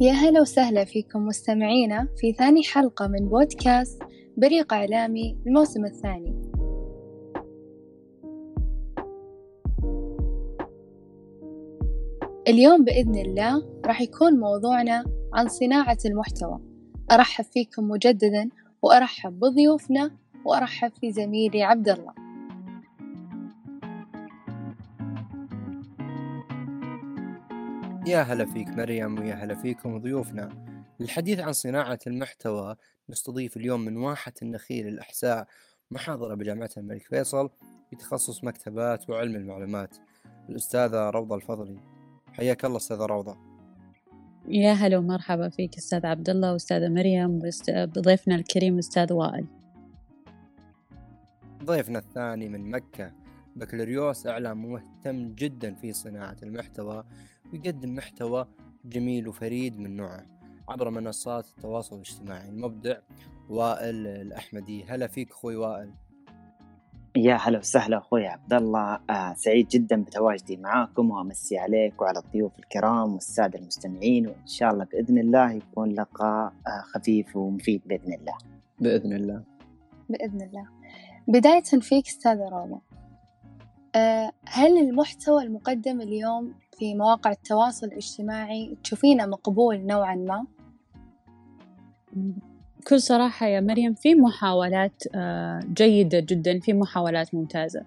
يا هلا وسهلا فيكم مستمعينا في ثاني حلقة من بودكاست بريق إعلامي الموسم الثاني. اليوم بإذن الله راح يكون موضوعنا عن صناعة المحتوى. أرحب فيكم مجددا وأرحب بضيوفنا وأرحب في زميلي عبد الله يا هلا فيك مريم ويا هلا فيكم ضيوفنا. للحديث عن صناعة المحتوى نستضيف اليوم من واحة النخيل الأحساء محاضرة بجامعة الملك فيصل في تخصص مكتبات وعلم المعلومات. الأستاذة روضة الفضلي حياك الله أستاذة روضة. يا هلا ومرحبا فيك أستاذ عبد الله وأستاذة مريم وضيفنا الكريم أستاذ وائل. ضيفنا الثاني من مكة بكالوريوس إعلام مهتم جدا في صناعة المحتوى. ويقدم محتوى جميل وفريد من نوعه عبر منصات التواصل الاجتماعي المبدع وائل الأحمدي هلا فيك أخوي وائل يا هلا وسهلا أخوي عبد الله آه سعيد جدا بتواجدي معاكم وأمسي عليك وعلى الضيوف الكرام والسادة المستمعين وإن شاء الله بإذن الله يكون لقاء آه خفيف ومفيد بإذن الله. بإذن الله. بإذن الله. بداية فيك أستاذة روضه. آه هل المحتوى المقدم اليوم في مواقع التواصل الاجتماعي تشوفينه مقبول نوعا ما؟ بكل صراحة يا مريم في محاولات آه، جيدة جدا في محاولات ممتازة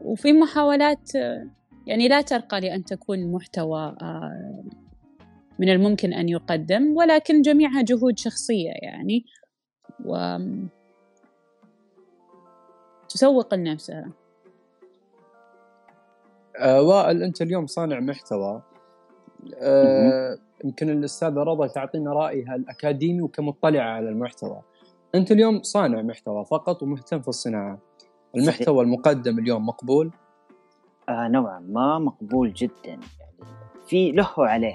وفي محاولات آه، يعني لا ترقى لأن تكون محتوى من الممكن أن يقدم ولكن جميعها جهود شخصية يعني و تسوق لنفسها آه وائل أنت اليوم صانع محتوى. آه يمكن الأستاذة رضا تعطينا رأيها الأكاديمي وكمطلعة على المحتوى. أنت اليوم صانع محتوى فقط ومهتم في الصناعة. المحتوى المقدم اليوم مقبول؟ آه نوعا ما مقبول جدا. يعني في له عليه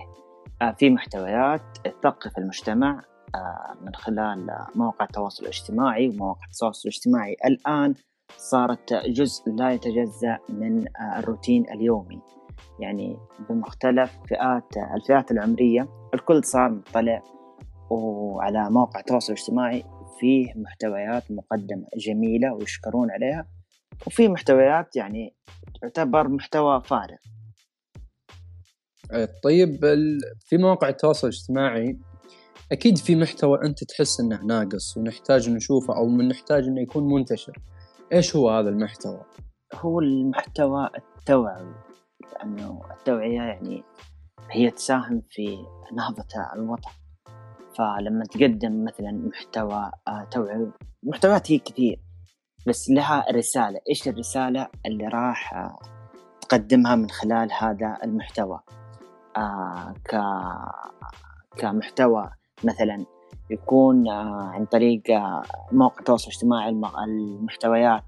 آه في محتويات تثقف المجتمع آه من خلال مواقع التواصل الاجتماعي ومواقع التواصل الاجتماعي. الآن صارت جزء لا يتجزأ من آه الروتين اليومي. يعني بمختلف فئات الفئات العمرية الكل صار مطلع وعلى مواقع التواصل الاجتماعي فيه محتويات مقدمة جميلة ويشكرون عليها. وفي محتويات يعني تعتبر محتوى فارغ. آه، طيب في مواقع التواصل الاجتماعي أكيد في محتوى أنت تحس أنه ناقص ونحتاج نشوفه أو نحتاج أنه يكون منتشر. إيش هو هذا المحتوى؟ هو المحتوى التوعوي. لأنه التوعية يعني هي تساهم في نهضة الوطن. فلما تقدم مثلا محتوى آه، توعوي محتويات هي كثير بس لها رسالة. إيش الرسالة اللي راح آه، تقدمها من خلال هذا المحتوى؟ آه ك كمحتوى مثلا يكون آه عن طريق آه مواقع التواصل الاجتماعي المحتويات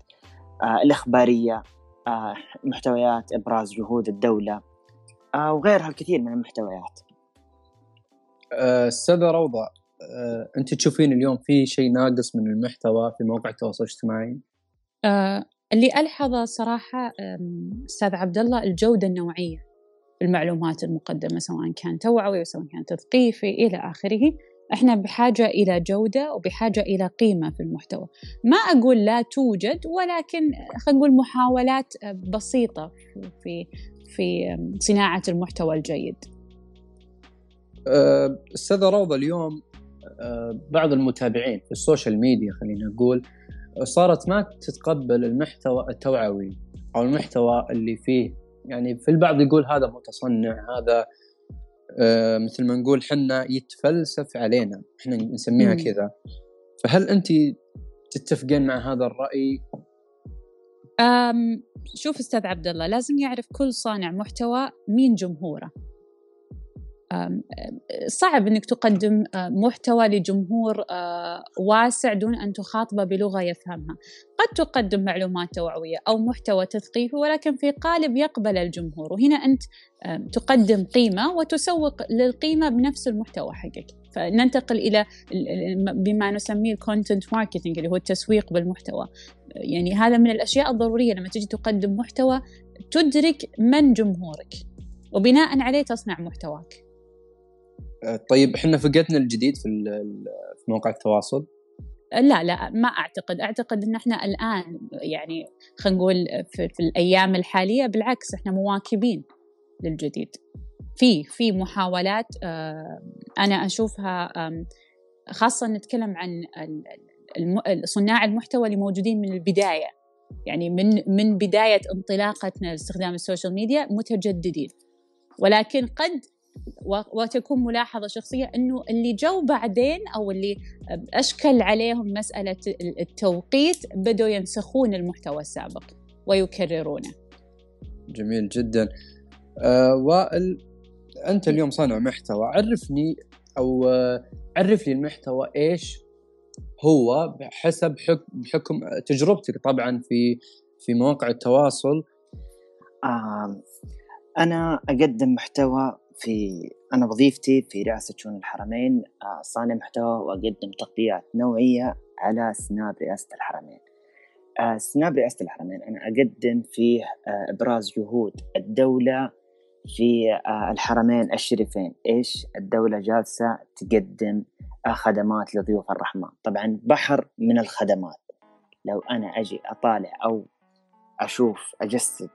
آه الإخبارية محتويات إبراز جهود الدولة وغيرها الكثير من المحتويات أستاذة روضة أنت تشوفين اليوم في شيء ناقص من المحتوى في مواقع التواصل الاجتماعي؟ اللي ألحظه صراحة أستاذ عبد الله الجودة النوعية في المعلومات المقدمة سواء كان توعوي أو سواء كان تثقيفي إلى آخره إحنا بحاجة إلى جودة وبحاجة إلى قيمة في المحتوى. ما أقول لا توجد ولكن خلينا نقول محاولات بسيطة في في صناعة المحتوى الجيد. أه، أستاذة روضة اليوم أه، بعض المتابعين في ال social media خلينا نقول صارت ما تتقبل المحتوى التوعوي أو المحتوى اللي فيه. يعني في البعض يقول هذا متصنع هذا مثل ما نقول حنا يتفلسف علينا. إحنا نسميها كذا. فهل أنت تتفقين مع هذا الرأي؟ أم شوف أستاذ عبد الله لازم يعرف كل صانع محتوى مين جمهوره. صعب إنك تقدم محتوى لجمهور واسع دون أن تخاطبه بلغة يفهمها. قد تقدم معلومات توعوية أو محتوى تثقيفي ولكن في قالب يقبل الجمهور. وهنا أنت تقدم قيمة وتسوق للقيمة بنفس المحتوى حقك. فننتقل إلى بما نسميه ال content marketing اللي هو التسويق بالمحتوى. يعني هذا من الأشياء الضرورية لما تجي تقدم محتوى تدرك من جمهورك وبناء عليه تصنع محتواك. طيب إحنا فقدنا الجديد في مواقع التواصل؟ لا لا ما أعتقد. أعتقد إن إحنا الآن يعني خلينا نقول في, في الأيام الحالية بالعكس إحنا مواكبين للجديد. في في محاولات أنا أشوفها خاصة نتكلم عن صناع المحتوى اللي موجودين من البداية. يعني من من بداية انطلاقتنا لاستخدام ال social media متجددين. ولكن قد وتكون ملاحظة شخصية إنه اللي جو بعدين أو اللي أشكل عليهم مسألة التوقيت بدوا ينسخون المحتوى السابق ويكررونه. جميل جدا آه وائل أنت اليوم صانع محتوى عرفني أو آه، عرف لي المحتوى إيش هو بحسب حكم بحكم تجربتك طبعا في في مواقع التواصل آم، أنا أقدم محتوى في أنا وظيفتي في رئاسة شؤون الحرمين آه، صانع محتوى وأقدم تغطيات نوعية على سناب رئاسة الحرمين. آه، سناب رئاسة الحرمين أنا أقدم فيه آه، إبراز جهود الدولة في الحرمين الشريفين. إيش؟ الدولة جالسة تقدم خدمات لضيوف الرحمن. طبعا بحر من الخدمات. لو أنا أجي أطالع أو أشوف أجسد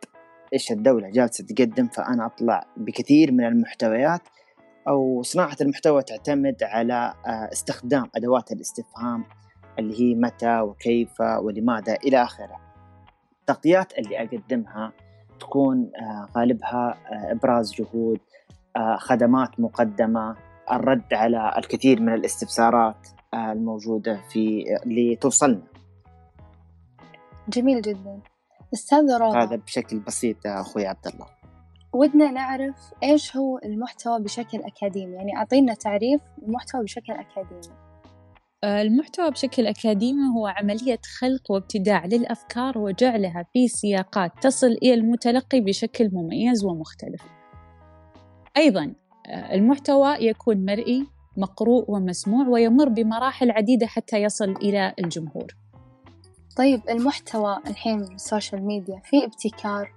إيش الدولة جالسة تقدم فأنا أطلع بكثير من المحتويات أو صناعة المحتوى تعتمد على آه، استخدام أدوات الاستفهام اللي هي متى وكيف ولماذا إلى آخره. التغطيات اللي أقدمها تكون آه، غالبها آه، إبراز جهود خدمات مقدمة الرد على الكثير من الاستفسارات الموجودة في اللي توصلنا. جميل جدا. أستاذة روضة هذا بشكل بسيط يا أخوي عبد الله ودنا نعرف إيش هو المحتوى بشكل أكاديمي يعني أعطينا تعريف المحتوى بشكل أكاديمي آه، المحتوى بشكل أكاديمي هو عملية خلق وابتداع للأفكار وجعلها في سياقات تصل إلى المتلقي بشكل مميز ومختلف. أيضا آه، المحتوى يكون مرئي مقروء ومسموع ويمر بمراحل عديدة حتى يصل إلى الجمهور. طيب المحتوى الحين السوشيال ميديا في ابتكار؟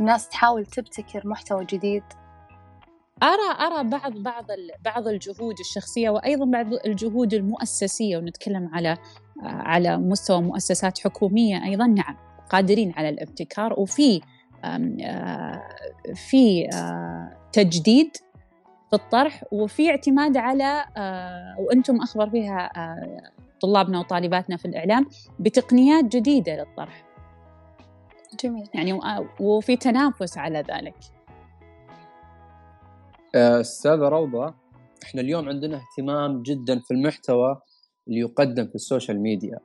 الناس تحاول تبتكر محتوى جديد؟ أرى أرى بعض بعض بعض الجهود الشخصية وأيضا بعض الجهود المؤسسية ونتكلم على على مستوى مؤسسات حكومية أيضا. نعم قادرين على الابتكار. وفي آه، في آه، تجديد في الطرح. وفي اعتماد على آه، وأنتم أخبر فيها آه، طلابنا وطالباتنا في الإعلام بتقنيات جديدة للطرح. جميل. يعني و- وفي تنافس على ذلك. آه، أستاذة روضة إحنا اليوم عندنا اهتمام جدا في المحتوى اللي يقدم في السوشيال ميديا.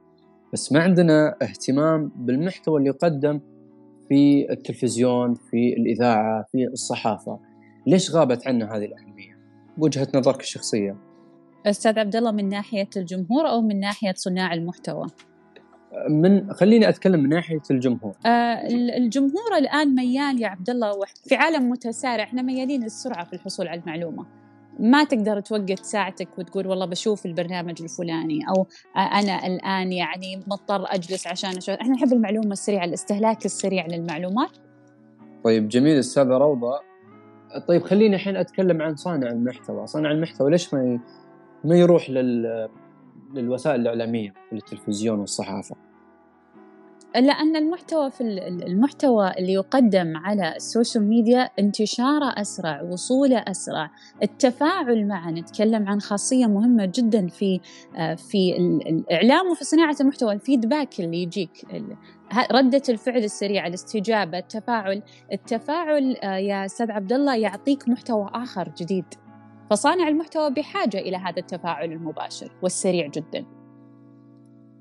بس ما عندنا اهتمام بالمحتوى اللي يقدم في التلفزيون في الإذاعة في الصحافة. ليش غابت عنا هذه الأهمية؟ بوجهه نظرك الشخصية. أستاذ عبد الله من ناحية الجمهور أو من ناحية صناع المحتوى؟ من خليني أتكلم من ناحية الجمهور. آه، ال- الجمهور الآن ميال يا عبد الله في عالم متسارع إحنا ميالين للسرعة في الحصول على المعلومة. ما تقدر توقت ساعتك وتقول والله بشوف البرنامج الفلاني أو آه، أنا الآن يعني مضطر أجلس عشان أشوف. إحنا نحب المعلومة السريعة الاستهلاك السريع للمعلومات. طيب جميل. أستاذة روضة. طيب خليني الحين أتكلم عن صانع المحتوى. صانع المحتوى ليش ما ما يروح لل للوسائل الإعلامية التلفزيون والصحافة. لأن المحتوى في ال- ال- المحتوى اللي يقدم على ال social media انتشاره أسرع وصوله أسرع. التفاعل معه نتكلم عن خاصية مهمة جدا في في ال- الإعلام وفي صناعة المحتوى ال feedback اللي يجيك ردة الفعل السريعة الاستجابة التفاعل. التفاعل آه، يا أستاذ عبد الله يعطيك محتوى آخر جديد. فصانع المحتوى بحاجة إلى هذا التفاعل المباشر والسريع جدا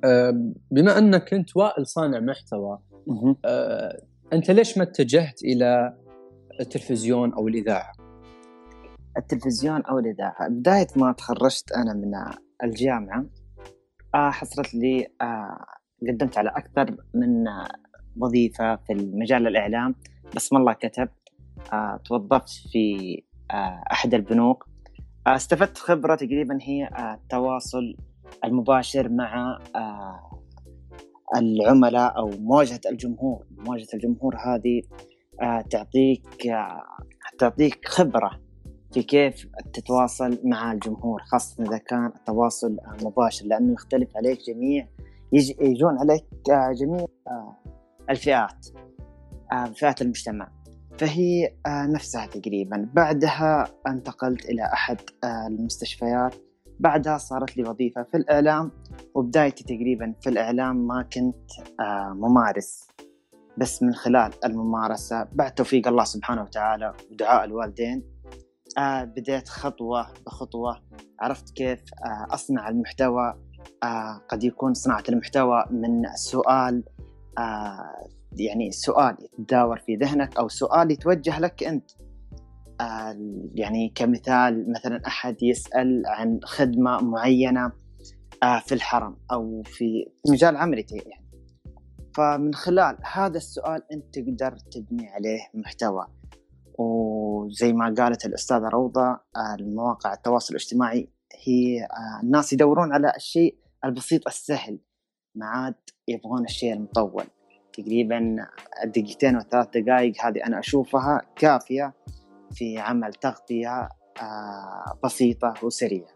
أه، بما أنك أنت وائل صانع محتوى. أه، أنت ليش ما اتجهت إلى التلفزيون أو الإذاعة؟ التلفزيون أو الإذاعة بداية ما تخرجت أنا من الجامعة آه، حصلت لي قدمت على أكثر من وظيفة في المجال الإعلام بس ما الله كتب توظفت في أحد البنوك استفدت خبرة تقريبا هي آه، التواصل المباشر مع آه، العملاء أو مواجهة الجمهور. مواجهة الجمهور هذه آه، تعطيك آه، تعطيك خبرة في كيف تتواصل مع الجمهور خاصة إذا كان التواصل مباشر لأنه يختلف عليك جميع يج- يجون عليك آه، جميع آه، الفئات آه، فئات المجتمع. فهي آه، نفسها تقريبا. بعدها انتقلت إلى أحد آه، المستشفيات. بعدها صارت لي وظيفة في الإعلام وبدايتي تقريبا في الإعلام ما كنت آه، ممارس. بس من خلال الممارسة بعد توفيق الله سبحانه وتعالى ودعاء الوالدين بديت خطوة بخطوة. عرفت كيف أصنع المحتوى قد يكون صناعة المحتوى من سؤال يعني سؤال يتداور في ذهنك أو سؤال يتوجه لك أنت. آه يعني كمثال مثلا أحد يسأل عن خدمة معينة آه في الحرم أو في مجال عملي يعني. فمن خلال هذا السؤال أنت تقدر تبني عليه محتوى. وزي ما قالت الأستاذة روضة المواقع التواصل الاجتماعي هي الناس يدورون على الشيء البسيط السهل ما عاد يبغون الشيء المطول. تقريبا الدقيقتين والثلاث دقائق هذه أنا أشوفها كافية في عمل تغطية بسيطة وسريعة.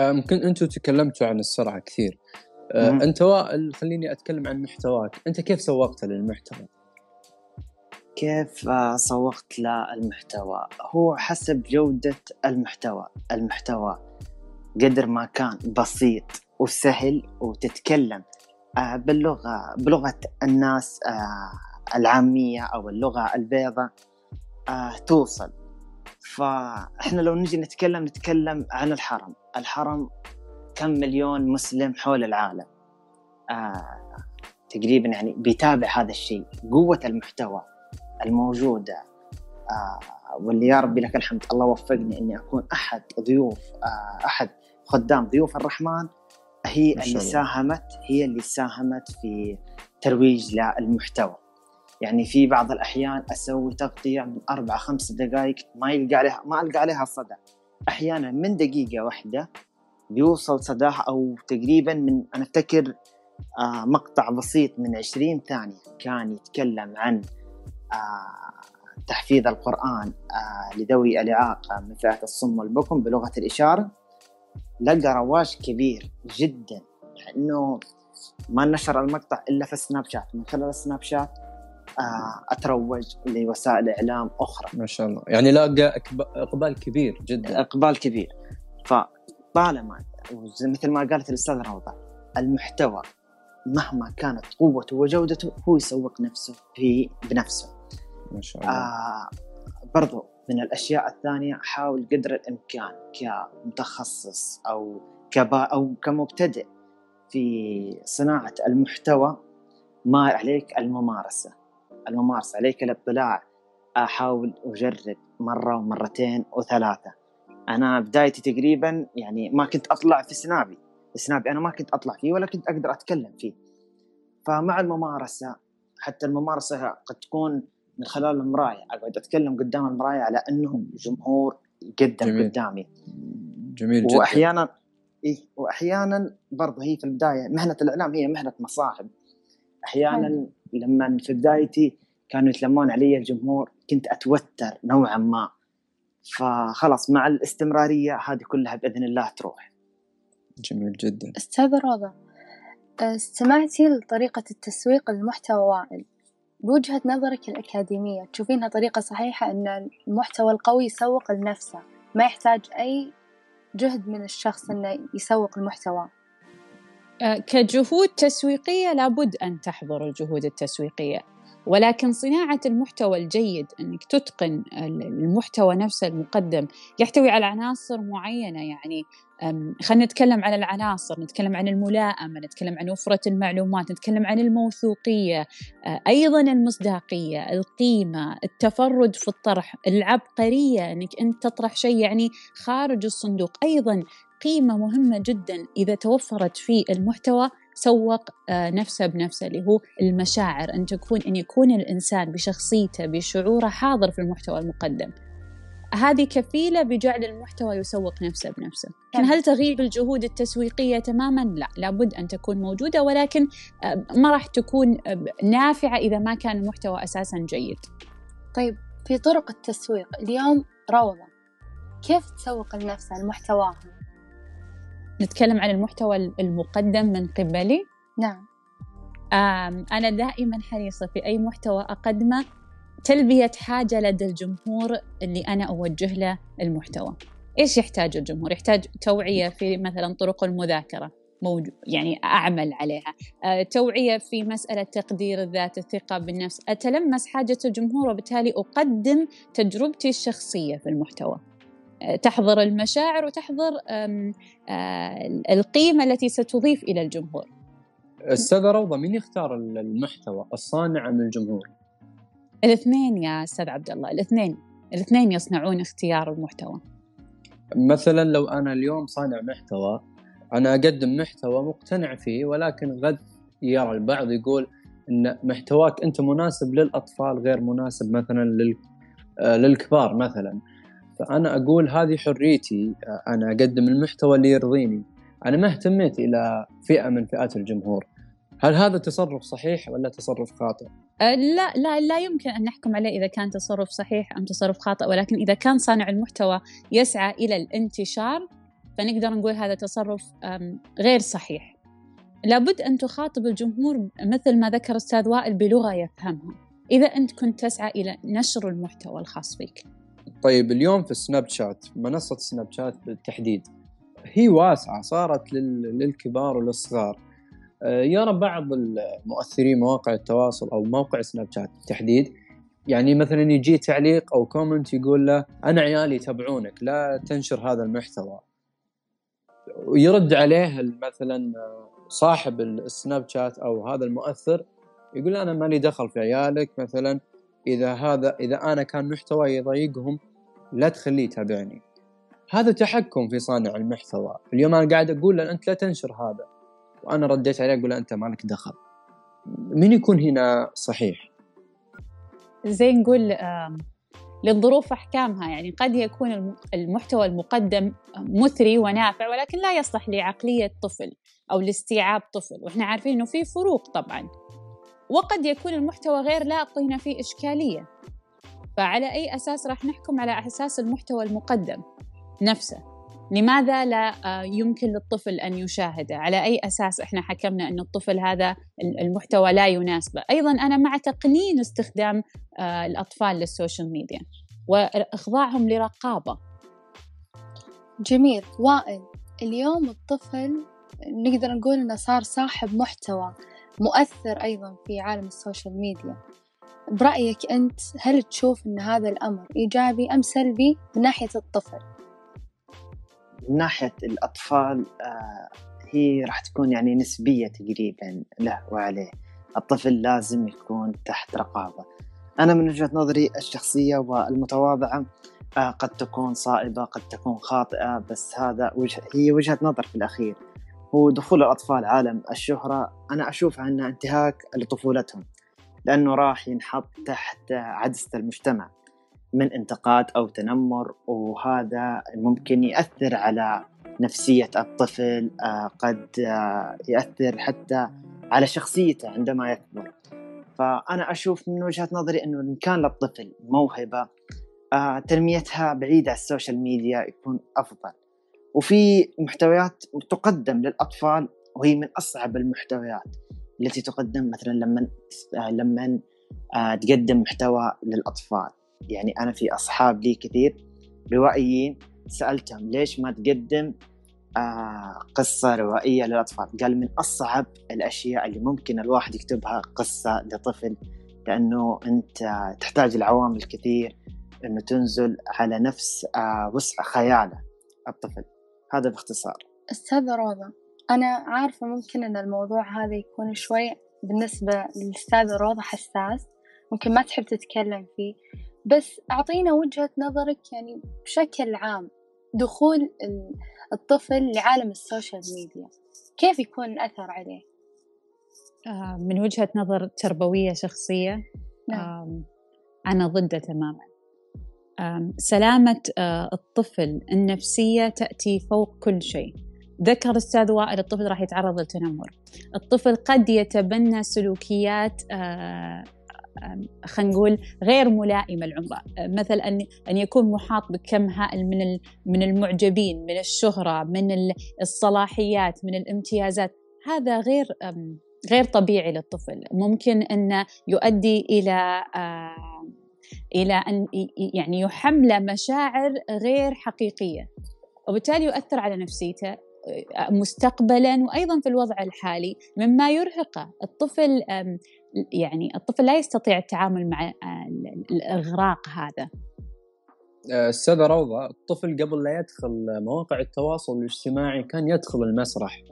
ممكن أنتم تكلمتوا عن السرعة كثير. أنت وائل خليني أتكلم عن محتواك. أنت كيف سوقت للمحتوى؟ كيف سوقت للمحتوى؟ هو حسب جودة المحتوى. المحتوى قدر ما كان بسيط وسهل وتتكلم. باللغة بلغة الناس العامية أو اللغة البيضاء توصل. فإحنا لو نجي نتكلم نتكلم عن الحرم. الحرم كم مليون مسلم حول العالم. تقريبا يعني بيتابع هذا الشيء. قوة المحتوى الموجودة آه واللي يا ربي لك الحمد الله وفقني إني أكون أحد ضيوف آه أحد خدام ضيوف الرحمن. هي اللي ساهمت هي اللي ساهمت في ترويج للمحتوى. يعني في بعض الأحيان أسوي تغطية من أربع خمس دقائق ما يلقى عليها ما ألقى عليها صدى. أحيانا من دقيقة واحدة بيوصل صداها أو تقريبا من أنا أفتكر آه مقطع بسيط من 20 ثانية كان يتكلم عن آه تحفيظ القرآن آه لذوي الإعاقة من فئة الصم والبكم بلغة الإشارة. لقى رواج كبير جدا لأنه ما نشر المقطع إلا في السناب شات. من خلال السناب شات آه أتروج لوسائل إعلام أخرى. ما شاء الله. يعني لاقى إقبال كبير جدا. إقبال كبير. فطالما مثل ما قالت الأستاذة روضة المحتوى مهما كانت قوته وجودته هو يسوق نفسه في بنفسه. ما شاء الله. آه برضو من الأشياء الثانية حاول قدر الإمكان كمتخصص أو كبا أو كمبتدئ في صناعة المحتوى. ما عليك الممارسة. الممارسة عليك الإطلاع. أحاول أجرب مرة ومرتين وثلاثة. أنا بدايتي تقريبا يعني ما كنت أطلع في سنابي. سنابي أنا ما كنت أطلع فيه ولا كنت أقدر أتكلم فيه. فمع الممارسة حتى الممارسة قد تكون من خلال المراية. أقعد أتكلم قدام المراية على انه جمهور يقدم جميل. قدامي. جميل جدا. واحيانا إيه واحيانا برضه هي في البداية مهنة الإعلام هي مهنة مصاعب أحيانا لما في بدايتي كانوا يتلمون علي الجمهور كنت أتوتر نوعا ما. فخلاص مع الاستمرارية هذه كلها بإذن الله تروح. جميل جدا. أستاذة روضة استمعتي لطريقة التسويق للمحتوى وائل. بوجهة نظرك الأكاديمية تشوفينها طريقة صحيحة أن المحتوى القوي يسوق لنفسه ما يحتاج أي جهد من الشخص أنه يسوق المحتوى؟ كجهود تسويقية لابد أن تحضر الجهود التسويقية. ولكن صناعة المحتوى الجيد أنك تتقن المحتوى نفسه المقدم يحتوي على عناصر معينة يعني خلينا نتكلم عن العناصر نتكلم عن الملائمة نتكلم عن وفرة المعلومات نتكلم عن الموثوقية أيضا المصداقية القيمة التفرد في الطرح العبقرية أنك أنت تطرح شيء يعني خارج الصندوق. أيضا قيمة مهمة جدا إذا توفرت في المحتوى سوق نفسه بنفسه اللي هو المشاعر أن تكون أن يكون الإنسان بشخصيته بشعوره حاضر في المحتوى المقدم. هذه كفيلة بجعل المحتوى يسوق نفسه بنفسه. لكن هل تغيب الجهود التسويقية تماما؟ لا لابد أن تكون موجودة ولكن ما راح تكون نافعة إذا ما كان المحتوى أساسا جيد. طيب في طرق التسويق. اليوم روضة كيف تسوق لنفسها لمحتواها نتكلم عن المحتوى المقدم من قبلي. نعم. أنا دائما حريصة في أي محتوى أقدمه. تلبية حاجة لدى الجمهور اللي أنا أوجه له المحتوى. إيش يحتاج الجمهور؟ يحتاج توعية في مثلا طرق المذاكرة موجود يعني أعمل عليها. أه توعية في مسألة تقدير الذات الثقة بالنفس. أتلمس حاجة الجمهور وبالتالي أقدم تجربتي الشخصية في المحتوى. تحضر المشاعر وتحضر أه القيمة التي ستضيف إلى الجمهور. استاذة روضة مين يختار المحتوى الصانع أم الجمهور؟ الاثنين يا أستاذ عبد الله الاثنين الاثنين يصنعون اختيار المحتوى. مثلا لو أنا اليوم صانع محتوى أنا أقدم محتوى مقتنع فيه ولكن غد يرى البعض يقول إن محتواك أنت مناسب للأطفال غير مناسب مثلا لل... للكبار مثلا. فأنا أقول هذه حريتي أنا أقدم المحتوى اللي يرضيني أنا ما اهتميت إلى فئة من فئات الجمهور هل هذا تصرف صحيح ولا تصرف خاطئ؟ أه لا لا لا يمكن أن نحكم عليه إذا كان تصرف صحيح أم تصرف خاطئ ولكن إذا كان صانع المحتوى يسعى إلى الانتشار فنقدر نقول هذا تصرف غير صحيح. لابد أن تخاطب الجمهور مثل ما ذكر أستاذ وائل بلغة يفهمها. إذا أنت كنت تسعى إلى نشر المحتوى الخاص فيك. طيب اليوم في السناب شات منصة سناب شات بالتحديد هي واسعة صارت للكبار وللصغار. يرى بعض المؤثرين مواقع التواصل أو موقع سناب شات بالتحديد يعني مثلا يجي تعليق أو comment يقول له أنا عيالي يتابعونك لا تنشر هذا المحتوى ويرد عليه مثلا صاحب السناب شات أو هذا المؤثر يقول أنا مالي دخل في عيالك مثلا إذا هذا إذا أنا كان محتوى يضايقهم لا تخليه يتابعني. هذا تحكم في صانع المحتوى. اليوم أنا قاعد أقول له أنت لا تنشر هذا. وأنا رديت عليه أقول أنت مالك دخل. مين يكون هنا صحيح؟ زي نقول للظروف أحكامها. يعني قد يكون المحتوى المقدم مثري ونافع ولكن لا يصلح لعقلية طفل أو لاستيعاب طفل. وإحنا عارفين إنه في فروق طبعا. وقد يكون المحتوى غير لائق هنا في إشكالية. فعلى أي أساس راح نحكم على أساس المحتوى المقدم نفسه؟ لماذا لا يمكن للطفل أن يشاهده؟ على أي أساس إحنا حكمنا أن الطفل هذا المحتوى لا يناسبه؟ أيضا أنا مع تقنين استخدام الأطفال للسوشيال ميديا وإخضاعهم لرقابة. جميل. وائل اليوم الطفل نقدر نقول أنه صار صاحب محتوى مؤثر أيضا في عالم ال social media. برأيك أنت هل تشوف أن هذا الأمر إيجابي أم سلبي من ناحية الطفل؟ من ناحية الأطفال آه هي راح تكون يعني نسبية تقريبا له وعليه. الطفل لازم يكون تحت رقابة. أنا من وجهة نظري الشخصية والمتواضعة آه قد تكون صائبة قد تكون خاطئة بس هذا وجه هي وجهة نظر في الأخير. هو دخول الأطفال عالم الشهرة أنا أشوفها أنها انتهاك لطفولتهم. لأنه راح ينحط تحت عدسة المجتمع من انتقاد أو تنمر وهذا ممكن يأثر على نفسية الطفل قد يأثر حتى على شخصيته عندما يكبر. فأنا أشوف من وجهة نظري أنه إن كان للطفل موهبة تنميتها بعيدة عن ال social media يكون أفضل. وفي محتويات تقدم للأطفال وهي من أصعب المحتويات. التي تقدم مثلا لما لما تقدم محتوى للأطفال. يعني أنا في أصحاب لي كثير روائيين سألتهم ليش ما تقدم آه قصة روائية للأطفال؟ قال من أصعب الأشياء اللي ممكن الواحد يكتبها قصة لطفل لأنه أنت تحتاج العوامل كثير أنه تنزل على نفس آه وسع خياله الطفل. هذا باختصار. أستاذة روضة أنا عارفة ممكن أن الموضوع هذا يكون شوي بالنسبة للأستاذة روضة حساس ممكن ما تحب تتكلم فيه بس أعطينا وجهة نظرك يعني بشكل عام دخول الطفل لعالم السوشيال ميديا كيف يكون الأثر عليه؟ آه من وجهة نظر تربوية شخصية نعم. أنا ضده تماما سلامة آه الطفل النفسية تأتي فوق كل شيء ذكر أستاذ وائل الطفل راح يتعرض للتنمر. الطفل قد يتبنى سلوكيات آه خلينا نقول غير ملائمة لعمره مثل أن أن يكون محاط بكم هائل من من المعجبين من الشهرة من الصلاحيات من الامتيازات. هذا غير غير طبيعي للطفل. ممكن أنه يؤدي إلى إلى أن يعني يحمل مشاعر غير حقيقية. وبالتالي يؤثر على نفسيته مستقبلا وأيضا في الوضع الحالي مما يرهقه. الطفل يعني الطفل لا يستطيع التعامل مع الإغراق هذا. أستاذة روضة الطفل قبل لا يدخل مواقع التواصل الاجتماعي كان يدخل المسرح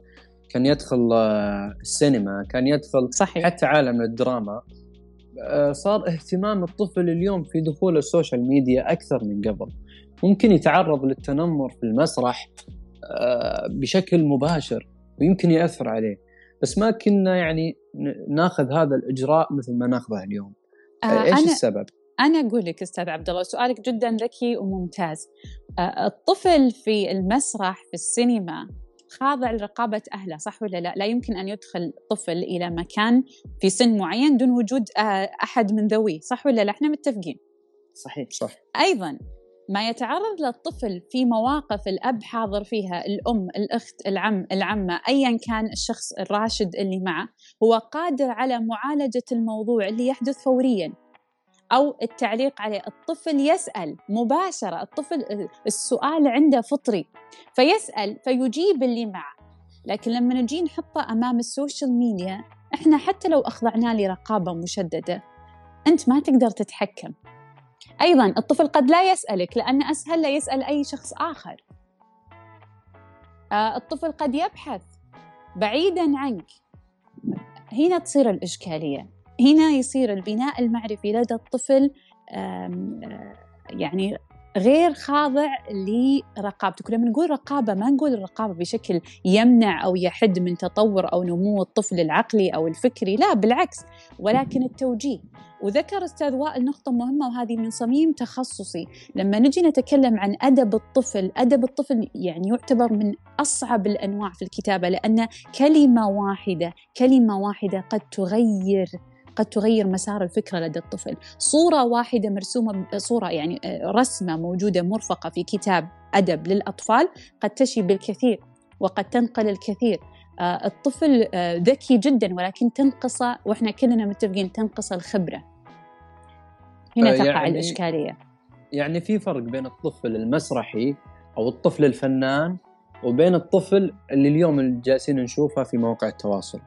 كان يدخل آه، السينما كان يدخل صحيح. حتى عالم الدراما. آه، صار اهتمام الطفل اليوم في دخول ال social media أكثر من قبل. ممكن يتعرض للتنمر في المسرح آه، بشكل مباشر ويمكن يأثر عليه. بس ما كنا يعني ناخذ هذا الإجراء مثل ما ناخذه اليوم. آه إيش أنا السبب؟ أنا أقول لك أستاذ عبد الله سؤالك جدا ذكي وممتاز. آه الطفل في المسرح في السينما خاضع لرقابة أهله صح ولا لا؟ لا يمكن أن يدخل طفل إلى مكان في سن معين دون وجود آه، أحد من ذويه صح ولا لا؟ إحنا متفقين. صحيح صح. أيضا ما يتعرض للطفل في مواقف الأب حاضر فيها الأم الأخت العم العمة أيا كان الشخص الراشد اللي معه هو قادر على معالجة الموضوع اللي يحدث فوريا. أو التعليق عليه الطفل يسأل مباشرة الطفل السؤال عنده فطري فيسأل فيجيب اللي معه. لكن لما نجي نحطه أمام ال social media إحنا حتى لو أخضعناه لرقابة مشددة أنت ما تقدر تتحكم. أيضا الطفل قد لا يسألك لأن أسهل لا يسأل أي شخص آخر. آه، الطفل قد يبحث بعيدا عنك. هنا تصير الإشكالية. هنا يصير البناء المعرفي لدى الطفل آه، يعني غير خاضع لرقابتك. ولما نقول رقابة ما نقول الرقابة بشكل يمنع أو يحد من تطور أو نمو الطفل العقلي أو الفكري لا بالعكس ولكن التوجيه. وذكر أستاذ وائل نقطة مهمة وهذه من صميم تخصصي. لما نجي نتكلم عن أدب الطفل أدب الطفل يعني يعتبر من أصعب الأنواع في الكتابة لأن كلمة واحدة كلمة واحدة قد تغير قد تغير مسار الفكرة لدى الطفل. صورة واحدة مرسومة صورة يعني آه، رسمة موجودة مرفقة في كتاب أدب للأطفال قد تشي بالكثير وقد تنقل الكثير. آه، الطفل آه، ذكي جدا ولكن تنقصه وإحنا كلنا متفقين تنقص الخبرة. هنا تقع يعني الإشكالية. يعني في فرق بين الطفل المسرحي أو الطفل الفنان وبين الطفل اللي اليوم جالسين نشوفه في مواقع التواصل.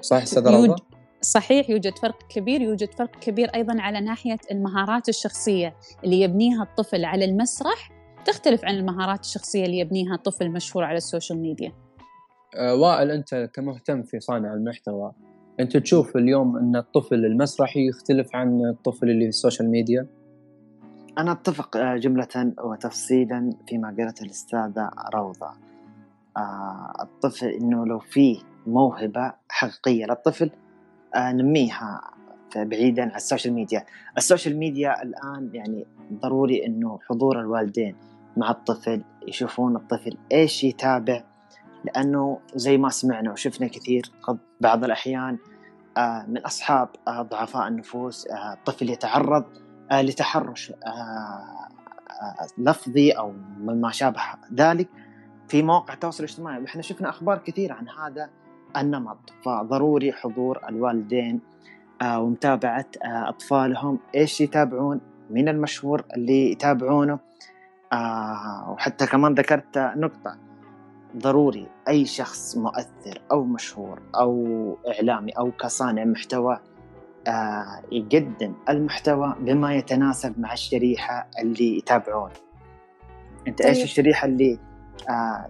صح أستاذ يوج... صحيح يوجد فرق كبير يوجد فرق كبير أيضا على ناحية المهارات الشخصية اللي يبنيها الطفل على المسرح تختلف عن المهارات الشخصية اللي يبنيها طفل مشهور على ال social media. آه، وائل أنت كمهتم في صانع المحتوى أنت تشوف اليوم أن الطفل المسرحي يختلف عن الطفل اللي في ال social media؟ أنا أتفق آه، جملة وتفصيلا فيما قالته الأستاذة روضة. آه الطفل إنه لو في موهبة حقيقية للطفل نميها بعيدا عن ال social media. ال social media الآن يعني ضروري إنه حضور الوالدين مع الطفل يشوفون الطفل إيش يتابع لأنه زي ما سمعنا وشفنا كثير قد بعض الأحيان آه، من أصحاب آه، ضعفاء النفوس الطفل آه، يتعرض لتحرش لفظي أو مما شابه ذلك في مواقع التواصل الاجتماعي. وإحنا شفنا أخبار كثيرة عن هذا النمط فضروري حضور الوالدين ومتابعة أطفالهم. إيش يتابعون؟ من المشهور اللي يتابعونه؟ وحتى كمان ذكرت نقطة. ضروري أي شخص مؤثر أو مشهور أو إعلامي أو كصانع محتوى آه يقدم المحتوى بما يتناسب مع الشريحة اللي يتابعون. أنت طيب. إيش الشريحة اللي آه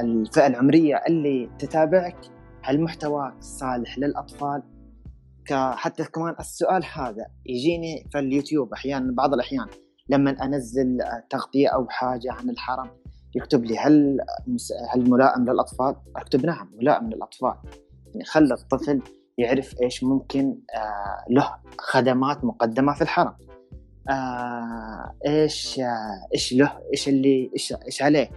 الفئة العمرية اللي تتابعك؟ هل محتواك صالح للأطفال حتى كمان السؤال هذا يجيني في اليوتيوب أحيانا بعض الأحيان لما أنزل تغطية أو حاجة عن الحرم يكتب لي هل هل ملائم للأطفال؟ أكتب نعم ملائم للأطفال. يعني خلى الطفل يعرف إيش ممكن آه له خدمات مقدمة في الحرم. آه إيش آه إيش له إيش اللي إيش إيش عليه.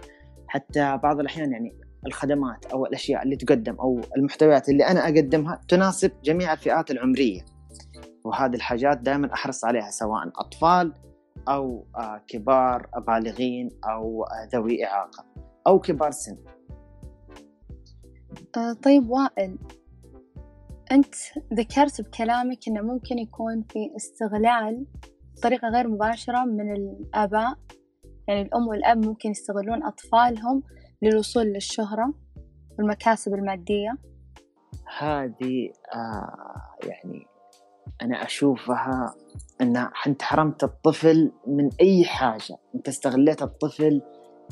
حتى بعض الأحيان يعني الخدمات أو الأشياء اللي تقدم أو المحتويات اللي أنا أقدمها تناسب جميع الفئات العمرية. وهذه الحاجات دائما أحرص عليها سواء أطفال أو آه، كبار بالغين أو آه، ذوي إعاقة أو كبار سن. طيب وائل أنت ذكرت بكلامك أنه ممكن يكون في استغلال بطريقة غير مباشرة من الآباء. يعني الأم والأب ممكن يستغلون أطفالهم للوصول للشهرة والمكاسب المادية. هذه آه يعني أنا أشوفها أن أنت حرمت الطفل من أي حاجة. أنت استغليت الطفل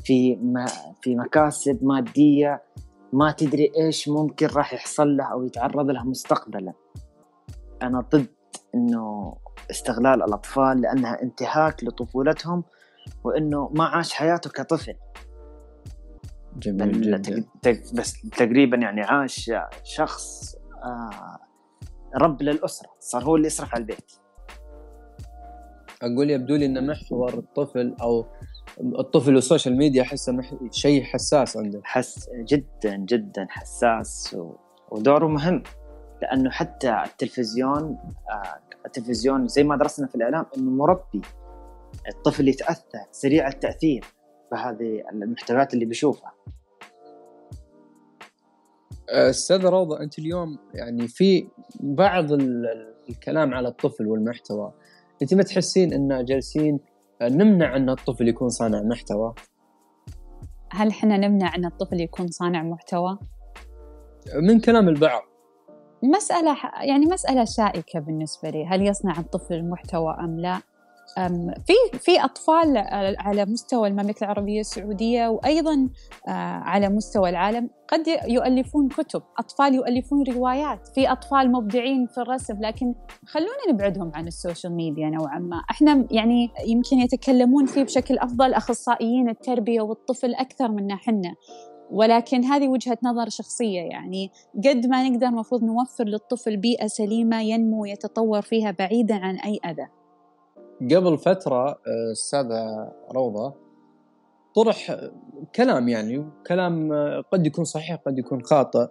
في ما في مكاسب مادية ما تدري إيش ممكن راح يحصل له أو يتعرض له مستقبلا. أنا ضد إنه استغلال الأطفال لأنها انتهاك لطفولتهم وإنه ما عاش حياته كطفل. جميل بل جدا. تق- بس تقريبا يعني عاش شخص آه رب للأسرة صار هو اللي يصرف على البيت. أقول يبدو لي ان محور الطفل أو الطفل والسوشيال ميديا أحسه مح... شيء حساس عنده. حس جدا جدا حساس و... ودوره مهم. لأنه حتى التلفزيون آه التلفزيون زي ما درسنا في الإعلام إنه مربي. الطفل يتأثر سريع التأثير. بهذه المحتويات اللي بيشوفها أستاذ روضة أنت اليوم يعني في بعض ال- الكلام على الطفل والمحتوى. أنت ما تحسين إن جالسين نمنع إن الطفل يكون صانع محتوى؟ هل إحنا نمنع إن الطفل يكون صانع محتوى؟ من كلام البعض. مسألة يعني مسألة شائكة بالنسبة لي، هل يصنع الطفل محتوى أم لا؟ في في أطفال على مستوى المملكة العربية السعودية وأيضا آه، على مستوى العالم قد يؤلفون كتب، أطفال يؤلفون روايات، في أطفال مبدعين في الرسم لكن خلونا نبعدهم عن السوشيال ميديا نوعا ما، إحنا يعني يمكن يتكلمون فيه بشكل أفضل أخصائيين التربية والطفل أكثر منا حنا، ولكن هذه وجهة نظر شخصية يعني. قد ما نقدر المفروض نوفر للطفل بيئة سليمة ينمو ويتطور فيها بعيدا عن أي أذى. قبل فترة آه، استاذه روضة طرح كلام يعني كلام آه، قد يكون صحيح قد يكون خاطئ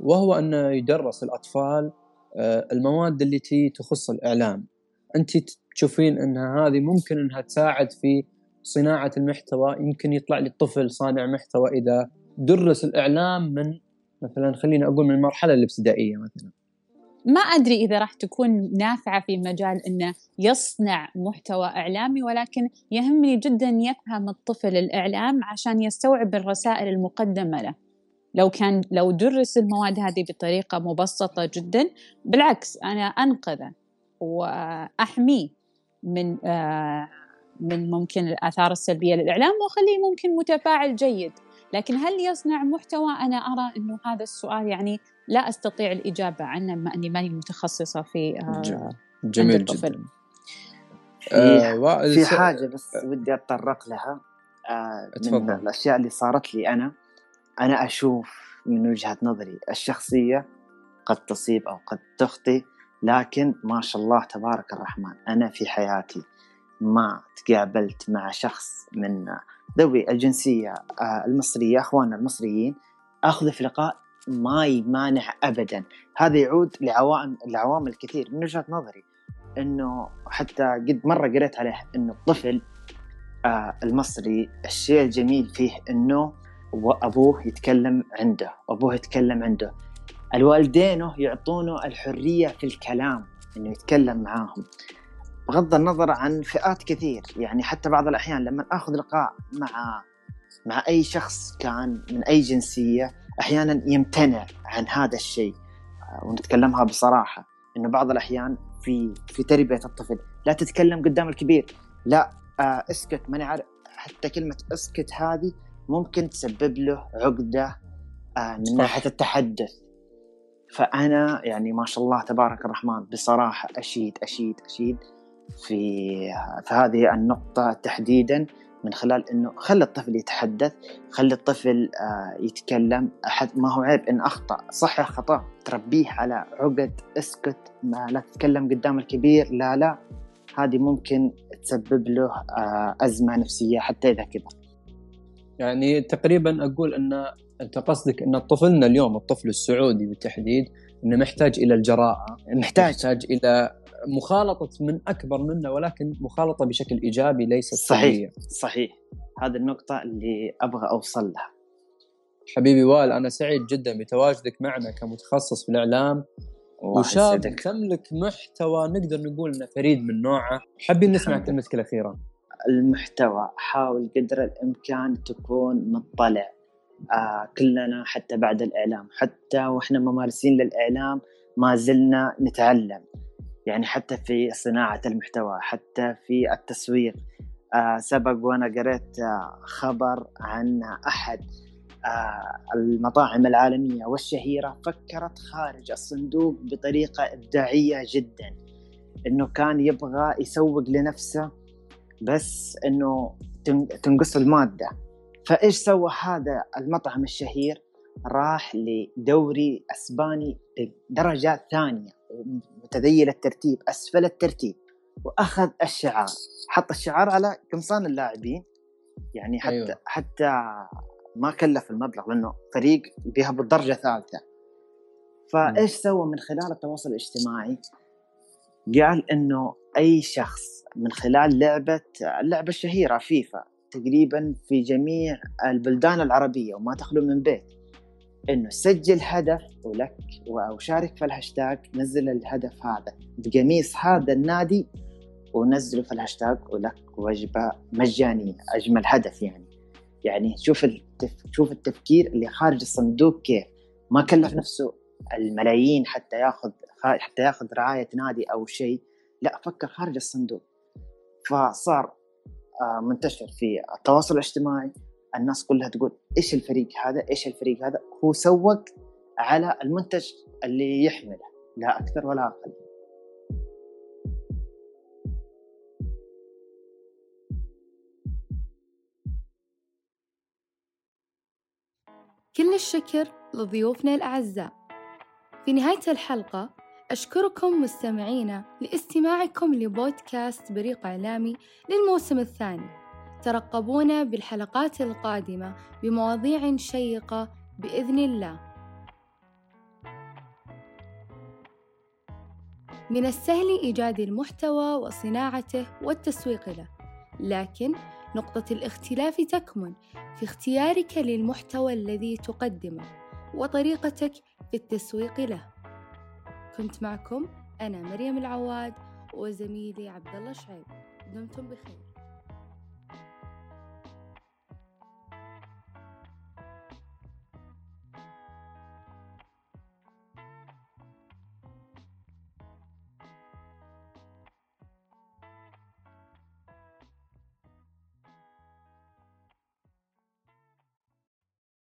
وهو أنه يدرس الأطفال آه، المواد التي تخص الإعلام. انت تشوفين أن هذه ممكن أنها تساعد في صناعة المحتوى يمكن يطلع لي الطفل صانع محتوى إذا درس الإعلام من مثلا خليني أقول من المرحلة الإبتدائية مثلا. ما أدري إذا راح تكون نافعة في مجال أنه يصنع محتوى إعلامي ولكن يهمني جدا يفهم الطفل الإعلام عشان يستوعب الرسائل المقدمة له. لو كان لو درس المواد هذه بطريقة مبسطة جدا بالعكس أنا أنقذه وأحميه من آه، من ممكن الآثار السلبية للإعلام وأخليه ممكن متفاعل جيد. لكن هل يصنع محتوى؟ أنا أرى أنه هذا السؤال يعني لا أستطيع الإجابة عنه بما أني ماني متخصصة في آه، جميل. جميل الطفل. جدا في, آه، في حاجة بس ودي أتطرق لها آه من اتفضل. الأشياء اللي صارت لي أنا أنا أشوف من وجهة نظري الشخصية قد تصيب أو قد تخطئ لكن ما شاء الله تبارك الرحمن أنا في حياتي ما تقابلت مع شخص من ذوي الجنسية آه، المصرية إخواننا المصريين أخذ في لقاء ما يمانع ابدا. هذا يعود لعوامل لعوامل كثير من وجهة نظري إنه حتى قد مرة قريت عليه إنه الطفل آه المصري الشيء الجميل فيه إنه و- أبوه يتكلم عنده أبوه يتكلم عنده. الوالدينه يعطونه الحرية في الكلام إنه يتكلم معاهم. بغض النظر عن فئات كثير يعني حتى بعض الأحيان لما آخذ لقاء مع مع أي شخص كان من أي جنسية أحيانا يمتنع عن هذا الشيء. آه، ونتكلمها بصراحة. إنه بعض الأحيان في في تربية الطفل لا تتكلم قدام الكبير. لا آه اسكت. ماني عارف. حتى كلمة اسكت هذه ممكن تسبب له عقدة آه من. ناحية التحدث. فأنا يعني ما شاء الله تبارك الرحمن بصراحة أشيد أشيد أشيد في في هذه النقطة تحديدا. من خلال إنه خلي الطفل يتحدث خلي الطفل آه يتكلم. أحد ما هو عيب إن أخطأ. صح خطأ. تربيه على عقد اسكت ما لا تتكلم قدام الكبير. لا لا. هذه ممكن تسبب له آه أزمة نفسية حتى إذا كبر. يعني تقريبا أقول إن أنت قصدك إن طفلنا اليوم الطفل السعودي بالتحديد إنه محتاج إلى الجراءة محتاج. يحتاج إلى مخالطة من أكبر منا ولكن مخالطة بشكل إيجابي ليست صحيح. سلبية. صحيح. هذه النقطة اللي أبغى أوصل لها. حبيبي وائل أنا سعيد جدا بتواجدك معنا كمتخصص في الإعلام. وشاب. تملك محتوى نقدر نقول إنه فريد من نوعه. حابين نسمع كلمتك الأخيرة. المحتوى حاول قدر الإمكان تكون مطلع. آه كلنا حتى بعد الإعلام حتى وإحنا ممارسين للإعلام ما زلنا نتعلم. يعني حتى في صناعة المحتوى حتى في التسويق آه سبق وأنا قريت آه خبر عن أحد آه المطاعم العالمية والشهيرة فكرت خارج الصندوق بطريقة إبداعية جدا. إنه كان يبغى يسوق لنفسه بس إنه تن- تنقص المادة. فإيش سوى هذا المطعم الشهير؟ راح لدوري أسباني درجة ثانية. متذيل الترتيب أسفل الترتيب وأخذ الشعار حط الشعار على قمصان اللاعبين يعني حتى أيوة. أيوة. حتى ما كلف المبلغ لأنه فريق بيهبط درجة ثالثه فإيش سوى من خلال التواصل الاجتماعي؟ قال إنه أي شخص من خلال لعبة اللعبة الشهيرة فيفا تقريبا في جميع البلدان العربية وما تخلو من بيت إنه سجل هدف ولك أو شارك في الهاشتاج نزل الهدف هذا بقميص هذا النادي ونزله في الهاشتاج ولك وجبة مجانية أجمل هدف يعني. يعني شوف التف... شوف التفكير اللي خارج الصندوق كيف. ما كلف نفسه الملايين حتى ياخذ حتى ياخذ رعاية نادي أو شيء. لا فكر خارج الصندوق. فصار آه، منتشر في التواصل الاجتماعي الناس كلها تقول إيش الفريق هذا؟ إيش الفريق هذا؟ هو سوق على المنتج اللي يحمله لا أكثر ولا أقل. كل الشكر لضيوفنا الأعزاء. في نهاية الحلقة أشكركم مستمعينا لاستماعكم لبودكاست بريق إعلامي للموسم الثاني. ترقبونا بالحلقات القادمة بمواضيع شيقة بإذن الله. من السهل إيجاد المحتوى وصناعته والتسويق له لكن نقطة الاختلاف تكمن في اختيارك للمحتوى الذي تقدمه وطريقتك في التسويق له. كنت معكم أنا مريم العواد وزميلي عبد الله شعيب. دمتم بخير.